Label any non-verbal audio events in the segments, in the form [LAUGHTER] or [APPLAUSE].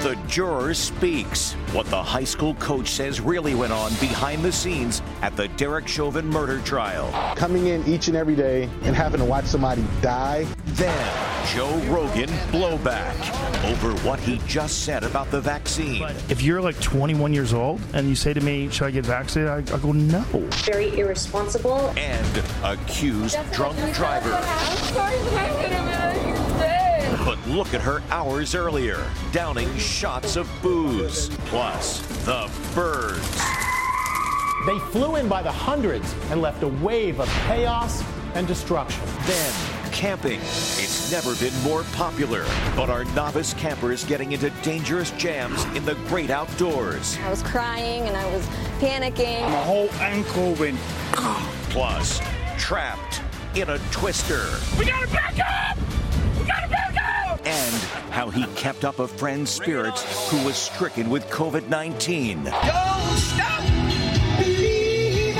The juror speaks. What the high school coach says really went on behind the scenes at the Derek Chauvin murder trial. Coming in each and every day and having to watch somebody die. Then, Joe Rogan blowback over what he just said about the vaccine. If you're like 21 years old and you say to me, Should I get vaccinated? I, I go, No. Very irresponsible. And accused drunk driver. But look at her hours earlier, downing shots of booze. Plus, the birds. They flew in by the hundreds and left a wave of chaos and destruction. Then, camping. It's never been more popular. But are novice campers getting into dangerous jams in the great outdoors? I was crying and I was panicking. My whole ankle went. Plus, trapped in a twister. We gotta back up! And how he kept up a friend's spirits who was stricken with COVID 19. Don't stop believing!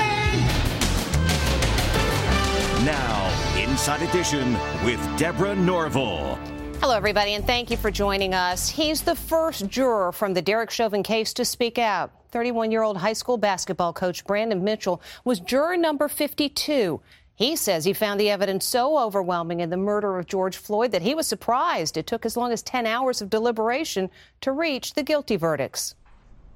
Now, Inside Edition with Deborah Norville. Hello, everybody, and thank you for joining us. He's the first juror from the Derek Chauvin case to speak out. 31 year old high school basketball coach Brandon Mitchell was juror number 52. He says he found the evidence so overwhelming in the murder of George Floyd that he was surprised it took as long as 10 hours of deliberation to reach the guilty verdicts.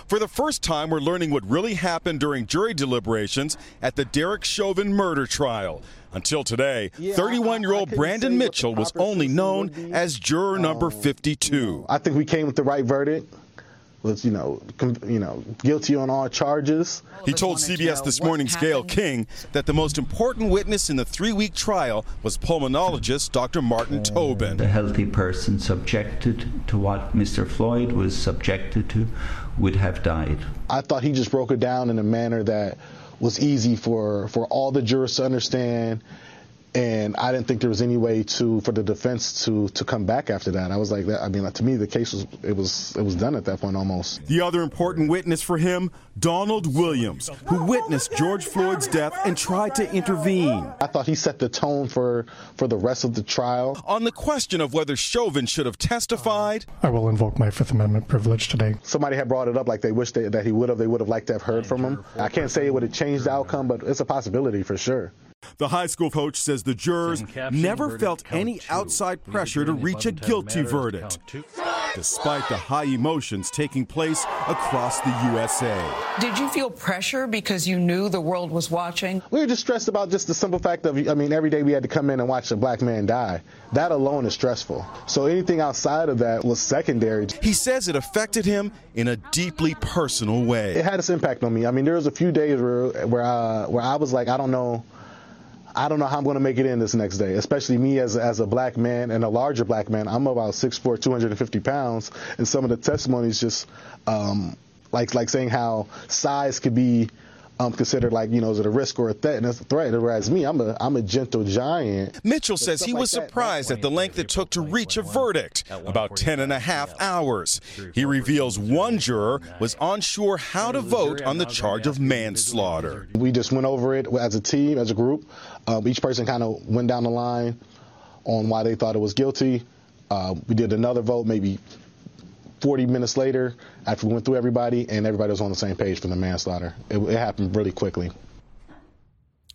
For the first time, we're learning what really happened during jury deliberations at the Derek Chauvin murder trial. Until today, 31 year old Brandon Mitchell was only known as juror number 52. I think we came with the right verdict. Was you know, com- you know, guilty on all charges. He told CBS This Morning's Gail King that the most important witness in the three week trial was pulmonologist Dr. Martin Tobin. A healthy person subjected to what Mr. Floyd was subjected to would have died. I thought he just broke it down in a manner that was easy for, for all the jurors to understand. And I didn't think there was any way to for the defense to to come back after that. I was like, that, I mean, to me, the case was it was it was done at that point almost. The other important witness for him, Donald Williams, who witnessed George Floyd's death and tried to intervene. I thought he set the tone for for the rest of the trial. On the question of whether Chauvin should have testified, I will invoke my Fifth Amendment privilege today. Somebody had brought it up like they wished they, that he would have. They would have liked to have heard from him. I can't say it would have changed the outcome, but it's a possibility for sure. The high school coach says the jurors never felt any outside pressure to reach a guilty verdict, despite the high emotions taking place across the USA. Did you feel pressure because you knew the world was watching? We were just stressed about just the simple fact of, I mean, every day we had to come in and watch a black man die. That alone is stressful. So anything outside of that was secondary. He says it affected him in a deeply personal way. It had its impact on me. I mean, there was a few days where where, uh, where I was like, I don't know. I don't know how I'm going to make it in this next day, especially me as a, as a black man and a larger black man. I'm about 6'4", 250 pounds, and some of the testimonies just um, like like saying how size could be um, considered like you know is it a risk or a threat? And it's a threat. Whereas me, I'm a I'm a gentle giant. Mitchell says he was surprised at the length it took to reach a verdict, about 10 and a half hours. He reveals one juror was unsure how to vote on the charge of manslaughter. We just went over it as a team, as a group. Um, each person kind of went down the line on why they thought it was guilty. Uh, we did another vote maybe 40 minutes later after we went through everybody and everybody was on the same page for the manslaughter. It, it happened really quickly.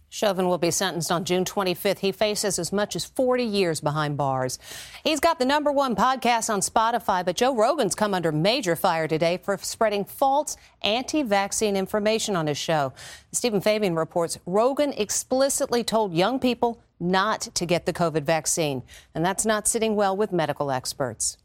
Chauvin will be sentenced on June 25th. He faces as much as 40 years behind bars. He's got the number one podcast on Spotify, but Joe Rogan's come under major fire today for spreading false anti vaccine information on his show. Stephen Fabian reports Rogan explicitly told young people not to get the COVID vaccine. And that's not sitting well with medical experts.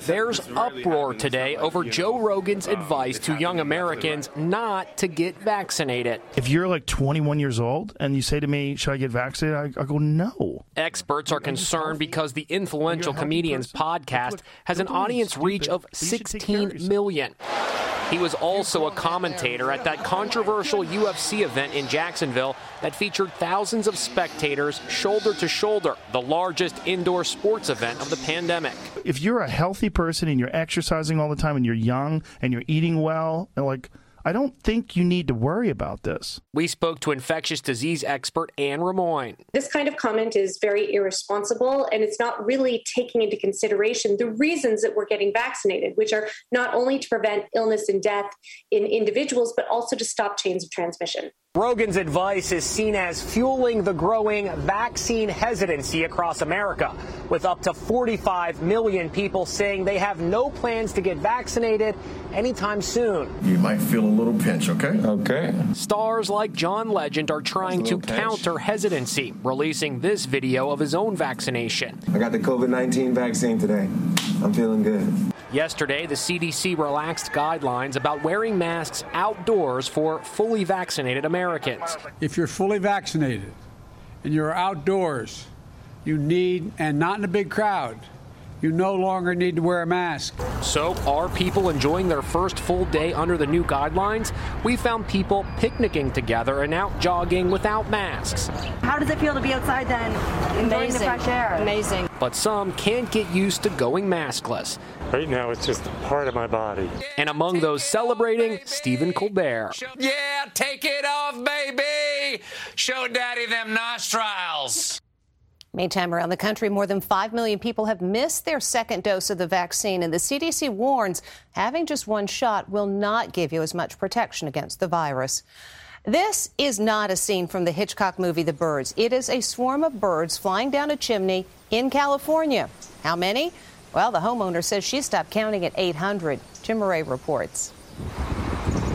There's uproar today over Joe Rogan's advice to young Americans not to get vaccinated. If you're like 21 years old and you say to me, Should I get vaccinated? I, I go, No. Experts are concerned because the influential comedian's podcast has an audience reach of 16 million. He was also a commentator at that controversial UFC event in Jacksonville that featured thousands of spectators shoulder to shoulder, the largest indoor sports event of the pandemic. If you're a healthy person and you're exercising all the time and you're young and you're eating well, and like, I don't think you need to worry about this. We spoke to infectious disease expert Anne Rimoin. This kind of comment is very irresponsible, and it's not really taking into consideration the reasons that we're getting vaccinated, which are not only to prevent illness and death in individuals, but also to stop chains of transmission. Rogan's advice is seen as fueling the growing vaccine hesitancy across America, with up to 45 million people saying they have no plans to get vaccinated anytime soon. You might feel a little pinch, okay? Okay. Stars like John Legend are trying to counter hesitancy, releasing this video of his own vaccination. I got the COVID 19 vaccine today. I'm feeling good. Yesterday, the CDC relaxed guidelines about wearing masks outdoors for fully vaccinated Americans. If you're fully vaccinated and you're outdoors, you need, and not in a big crowd, you no longer need to wear a mask. So, are people enjoying their first full day under the new guidelines? We found people picnicking together and out jogging without masks. How does it feel to be outside then, enjoying Amazing. the fresh air? Amazing. But some can't get used to going maskless. Right now, it's just a part of my body. And among those celebrating, Stephen Colbert. Yeah, take it off, baby. Show daddy them nostrils. Meantime, around the country, more than 5 million people have missed their second dose of the vaccine, and the CDC warns having just one shot will not give you as much protection against the virus. This is not a scene from the Hitchcock movie The Birds. It is a swarm of birds flying down a chimney in California. How many? Well, the homeowner says she stopped counting at 800. Jim Murray reports.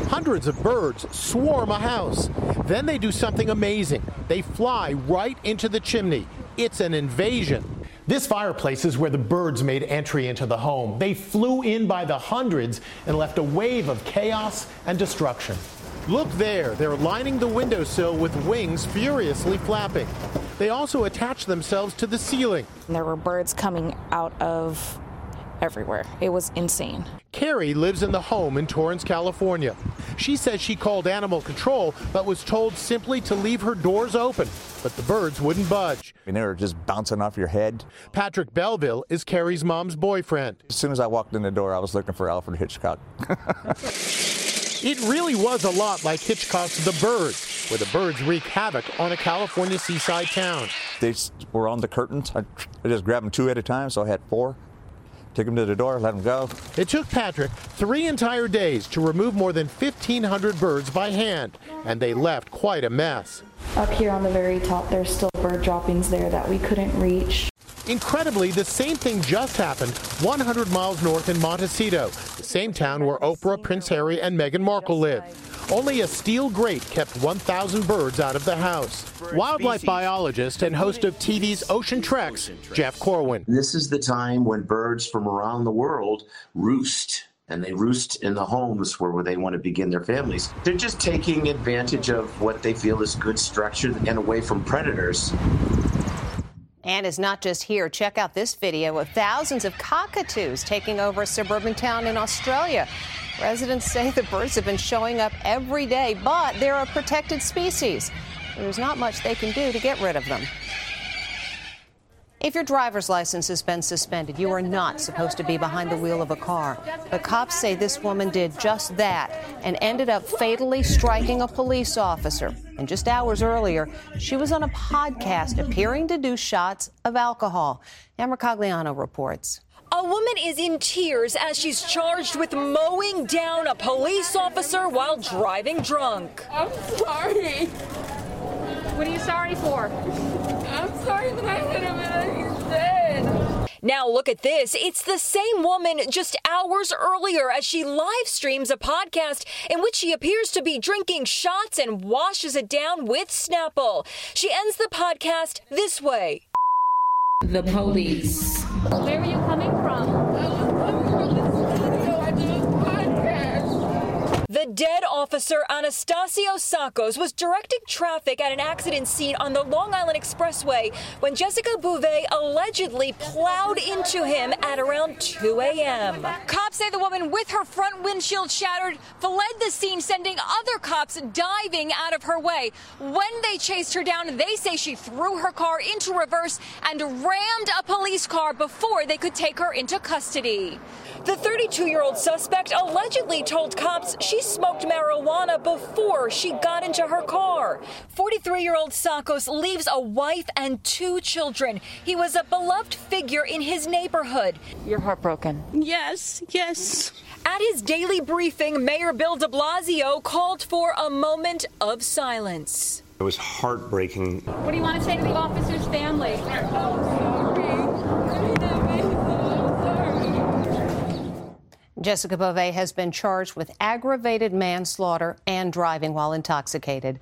Hundreds of birds swarm a house. Then they do something amazing. They fly right into the chimney. It's an invasion. This fireplace is where the birds made entry into the home. They flew in by the hundreds and left a wave of chaos and destruction. Look there, they're lining the windowsill with wings furiously flapping. They also attach themselves to the ceiling. There were birds coming out of everywhere. It was insane. Carrie lives in the home in Torrance, California. She says she called animal control, but was told simply to leave her doors open. But the birds wouldn't budge. And they were just bouncing off your head. Patrick Belville is Carrie's mom's boyfriend. As soon as I walked in the door, I was looking for Alfred Hitchcock. [LAUGHS] It really was a lot like Hitchcock's The Birds, where the birds wreak havoc on a California seaside town. They were on the curtains. I, I just grabbed them two at a time, so I had four. Took them to the door, let them go. It took Patrick three entire days to remove more than 1,500 birds by hand, and they left quite a mess. Up here on the very top, there's still bird droppings there that we couldn't reach. Incredibly, the same thing just happened 100 miles north in Montecito, the same town where Oprah, Prince Harry, and Meghan Markle live. Only a steel grate kept 1,000 birds out of the house. Wildlife biologist and host of TV's Ocean Treks, Jeff Corwin. This is the time when birds from around the world roost. And they roost in the homes where, where they want to begin their families. They're just taking advantage of what they feel is good structure and away from predators. And it's not just here. Check out this video of thousands of cockatoos taking over a suburban town in Australia. Residents say the birds have been showing up every day, but they're a protected species. There's not much they can do to get rid of them. If your driver's license has been suspended, you are not supposed to be behind the wheel of a car. But cops say this woman did just that and ended up fatally striking a police officer. And just hours earlier, she was on a podcast appearing to do shots of alcohol. Amber Cogliano reports. A woman is in tears as she's charged with mowing down a police officer while driving drunk. I'm sorry. What are you sorry for? I'm sorry that I hit him and he's dead. Now look at this. It's the same woman just hours earlier as she live streams a podcast in which she appears to be drinking shots and washes it down with Snapple. She ends the podcast this way. The police. Where are you coming from? The dead officer Anastasio Tsakos was directing traffic at an accident scene on the Long Island Expressway when Jessica Beauvais allegedly plowed into him at around 2 a.m. Cops say the woman with her front windshield shattered fled the scene, sending other cops diving out of her way. When they chased her down, they say she threw her car into reverse and rammed a police car before they could take her into custody. The 32 year old suspect allegedly told cops she smoked marijuana before she got into her car. 43 year old Tsakos leaves a wife and two children. He was a beloved figure in his neighborhood. You're heartbroken. Yes, yes. At his daily briefing, Mayor Bill de Blasio called for a moment of silence. It was heartbreaking. What do you want to say to the officer's family? Jessica Beauvais has been charged with aggravated manslaughter and driving while intoxicated.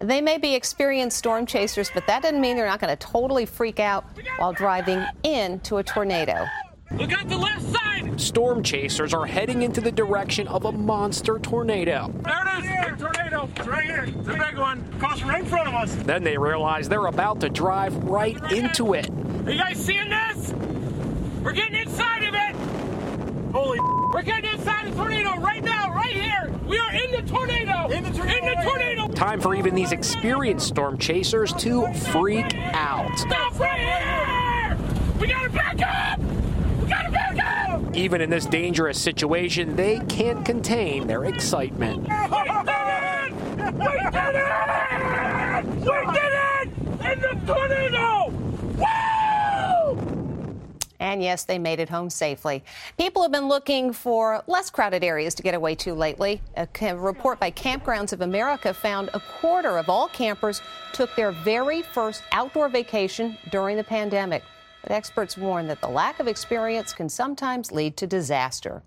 They may be experienced storm chasers, but that doesn't mean they're not going to totally freak out while driving into a tornado. Look out the left side! Storm chasers are heading into the direction of a monster tornado. There it is! Big tornado! It's right here! It's a big one! Across right in front of us! Then they realize they're about to drive right into it. Are you guys seeing this? We're getting inside of it! Holy We're getting inside the tornado right now, right here! We are in the tornado! In the tornado! In the tornado! Time for even these experienced storm chasers to freak out. Stop right here! We gotta back up! We gotta back up! Even in this dangerous situation, they can't contain their excitement. We did it! We did it! We did it! In the tornado! And yes, they made it home safely. People have been looking for less crowded areas to get away to lately. A report by Kampgrounds of America found a quarter of all campers took their very first outdoor vacation during the pandemic. But experts warn that the lack of experience can sometimes lead to disaster.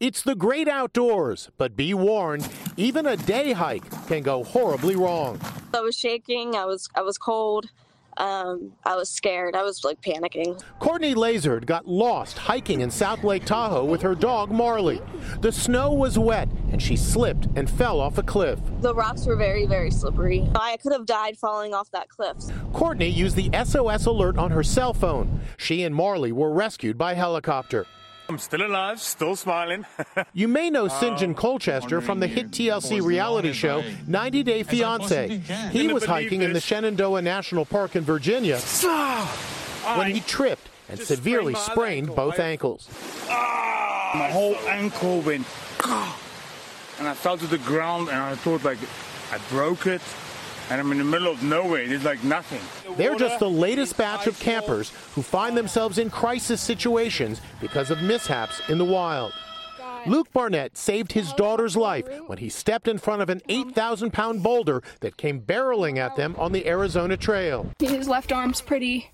It's the great outdoors, but be warned, even a day hike can go horribly wrong. I was shaking, I was I was cold. Um, I was scared. I was like panicking. Courtney Lazard got lost hiking in South Lake Tahoe with her dog Marley. The snow was wet and she slipped and fell off a cliff. The rocks were very, very slippery. I could have died falling off that cliff. Courtney used the SOS alert on her cell phone. She and Marley were rescued by helicopter. I'm still alive, still smiling. [LAUGHS] you may know St. John Colchester from the hit TLC reality show 90 Day Fiancé. He was hiking in the Shenandoah National Park in Virginia when he tripped and severely sprained both ankles. Ah! My whole ankle went, and I fell to the ground, and I thought like I broke it and I'm in the middle of nowhere. There's like nothing. They're just the latest batch of campers who find themselves in crisis situations because of mishaps in the wild. Luke Barnett saved his daughter's life when he stepped in front of an 8,000 pound boulder that came barreling at them on the Arizona Trail. His left arm's pretty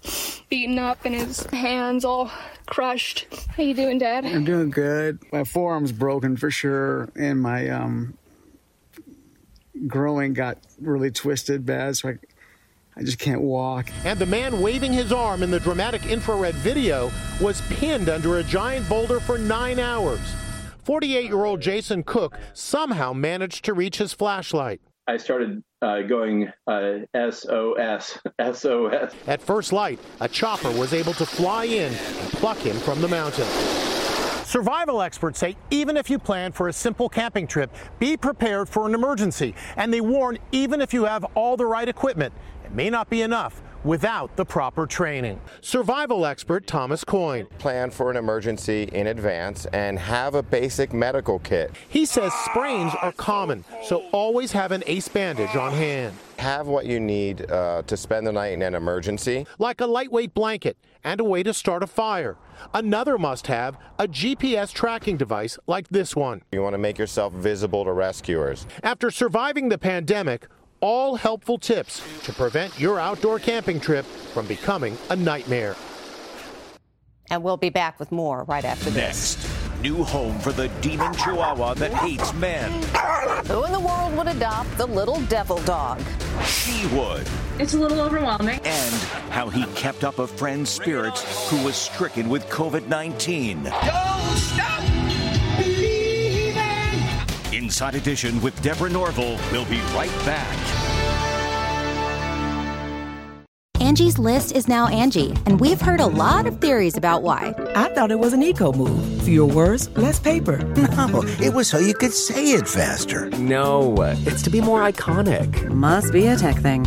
beaten up and his hands all crushed. How you doing, Dad? I'm doing good. My forearm's broken for sure, and my um, growing got really twisted bad, so I, I just can't walk. And the man waving his arm in the dramatic infrared video was pinned under a giant boulder for nine hours. 48 year old Jason Cook somehow managed to reach his flashlight. I started uh, going uh, SOS, [LAUGHS] SOS. At first light, a chopper was able to fly in and pluck him from the mountain. Survival experts say even if you plan for a simple camping trip, be prepared for an emergency. And they warn even if you have all the right equipment, it may not be enough without the proper training. Survival expert Thomas Coyne. Plan for an emergency in advance and have a basic medical kit. He says sprains are common, so always have an ace bandage on hand. Have what you need uh, to spend the night in an emergency. Like a lightweight blanket and a way to start a fire. Another must have a GPS tracking device like this one. You want to make yourself visible to rescuers. After surviving the pandemic, all helpful tips to prevent your outdoor camping trip from becoming a nightmare. And we'll be back with more right after this. Next, new home for the demon chihuahua that hates men. Who in the world would adopt the little devil dog? She would. It's a little overwhelming. And how he kept up a friend's spirits who was stricken with COVID 19. Don't stop believing. Inside Edition with Deborah Norville. We'll be right back. Angie's list is now Angi, and we've heard a lot of theories about why. I thought it was an eco move. Fewer words, less paper. [LAUGHS] No, it was so you could say it faster. No, it's to be more iconic. Must be a tech thing.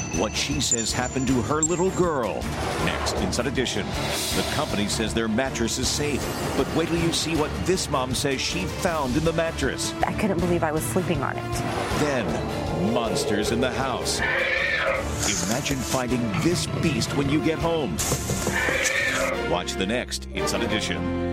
What she says happened to her little girl. Next, Inside Edition. The company says their mattress is safe, but wait till you see what this mom says she found in the mattress. I couldn't believe I was sleeping on it. Then, monsters in the house. Imagine finding this beast when you get home. Watch the next Inside Edition.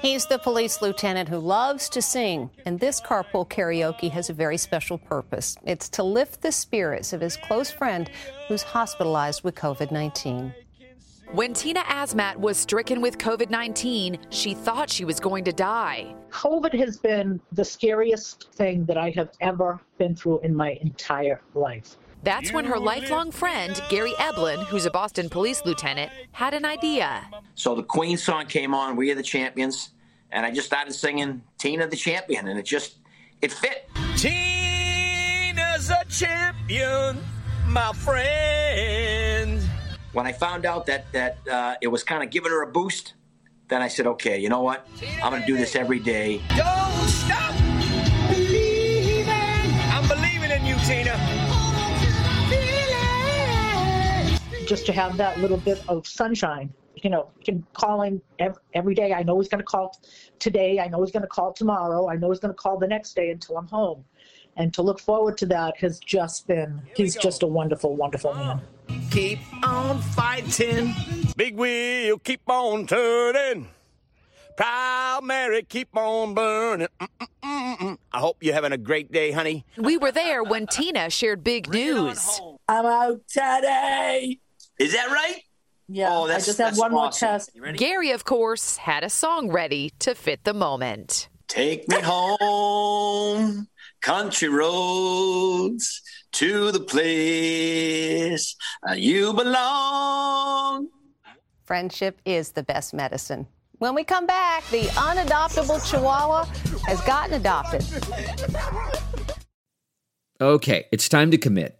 He's the police lieutenant who loves to sing, and this carpool karaoke has a very special purpose. It's to lift the spirits of his close friend who's hospitalized with COVID 19. When Tina Asmat was stricken with COVID 19, she thought she was going to die. COVID has been the scariest thing that I have ever been through in my entire life. That's when her lifelong friend, Gary Eblin, who's a Boston police lieutenant, had an idea. So the Queen song came on, We Are the Champions, and I just started singing Tina the Champion, and it just, it fit. Tina's a champion, my friend. When I found out that, that uh, it was kind of giving her a boost, then I said, okay, you know what? I'm going to do this every day. Don't stop believing. I'm believing in you, Tina. Just to have that little bit of sunshine. You know, you can call him every, every day. I know he's going to call today. I know he's going to call tomorrow. I know he's going to call the next day until I'm home. And to look forward to that has just been, he's just a wonderful, wonderful man. Keep on fighting. Big wheel, keep on turning. Proud Mary, keep on burning. Mm-mm-mm-mm. I hope you're having a great day, honey. We were there when Tina shared big news. I'm out today. Is that right? Yeah, Oh, I that's- just have that's one more test. Gary, of course, had a song ready to fit the moment. Take me home, country roads, to the place uh, you belong. Friendship is the best medicine. When we come back, the unadoptable Chihuahua has gotten adopted. Okay, it's time to commit.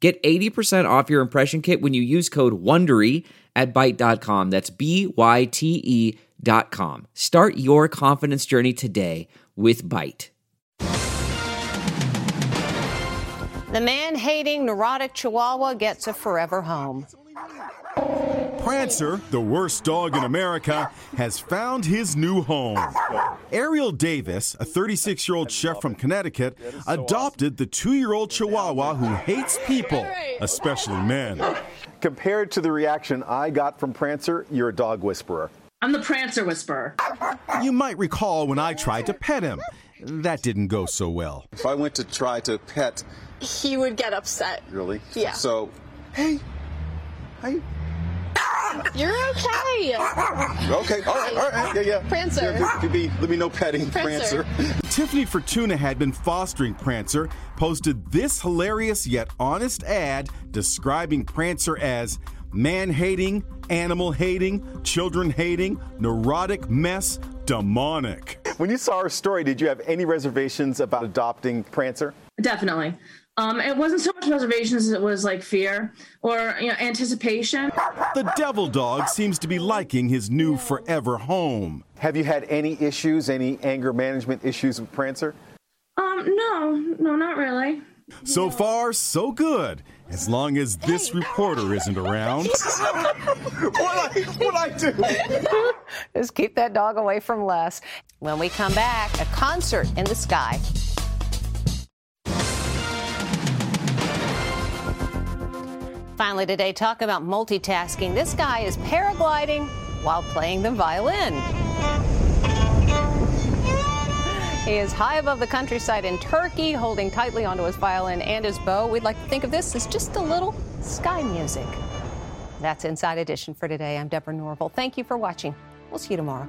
Get 80% off your impression kit when you use code WONDERY at Byte.com. That's B Y T E dot com. Start your confidence journey today with Byte. The man hating neurotic Chihuahua gets a forever home. Prancer, the worst dog in America, has found his new home. Ariel Davis, a 36 year old chef from Connecticut, adopted the two year old Chihuahua who hates people, especially men. Compared to the reaction I got from Prancer, you're a dog whisperer. I'm the Prancer Whisperer. You might recall when I tried to pet him. That didn't go so well. If I went to try to pet, He would get upset. really? Yeah. So, hey, hey. You're okay. Okay, all right, all right, yeah, yeah. Prancer. Yeah, could be, let me know petting Prancer. Prancer. Tiffany Fortuna had been fostering Prancer, posted this hilarious yet honest ad describing Prancer as man hating, animal hating, children hating, neurotic mess, demonic. When you saw our story, did you have any reservations about adopting Prancer? Definitely. Um, it wasn't so much reservations as it was like fear or you know anticipation. The devil dog seems to be liking his new forever home. Have you had any issues, any anger management issues with Prancer? Um, no, no, not really. So far, so good. As long as this reporter isn't around. [LAUGHS] what I what I do? Just keep that dog away from Les. When we come back, a concert in the sky. Finally, today, talk about multitasking. This guy is paragliding while playing the violin. He is high above the countryside in Turkey, holding tightly onto his violin and his bow. We'd like to think of this as just a little sky music. That's Inside Edition for today. I'm Deborah Norville. Thank you for watching. We'll see you tomorrow.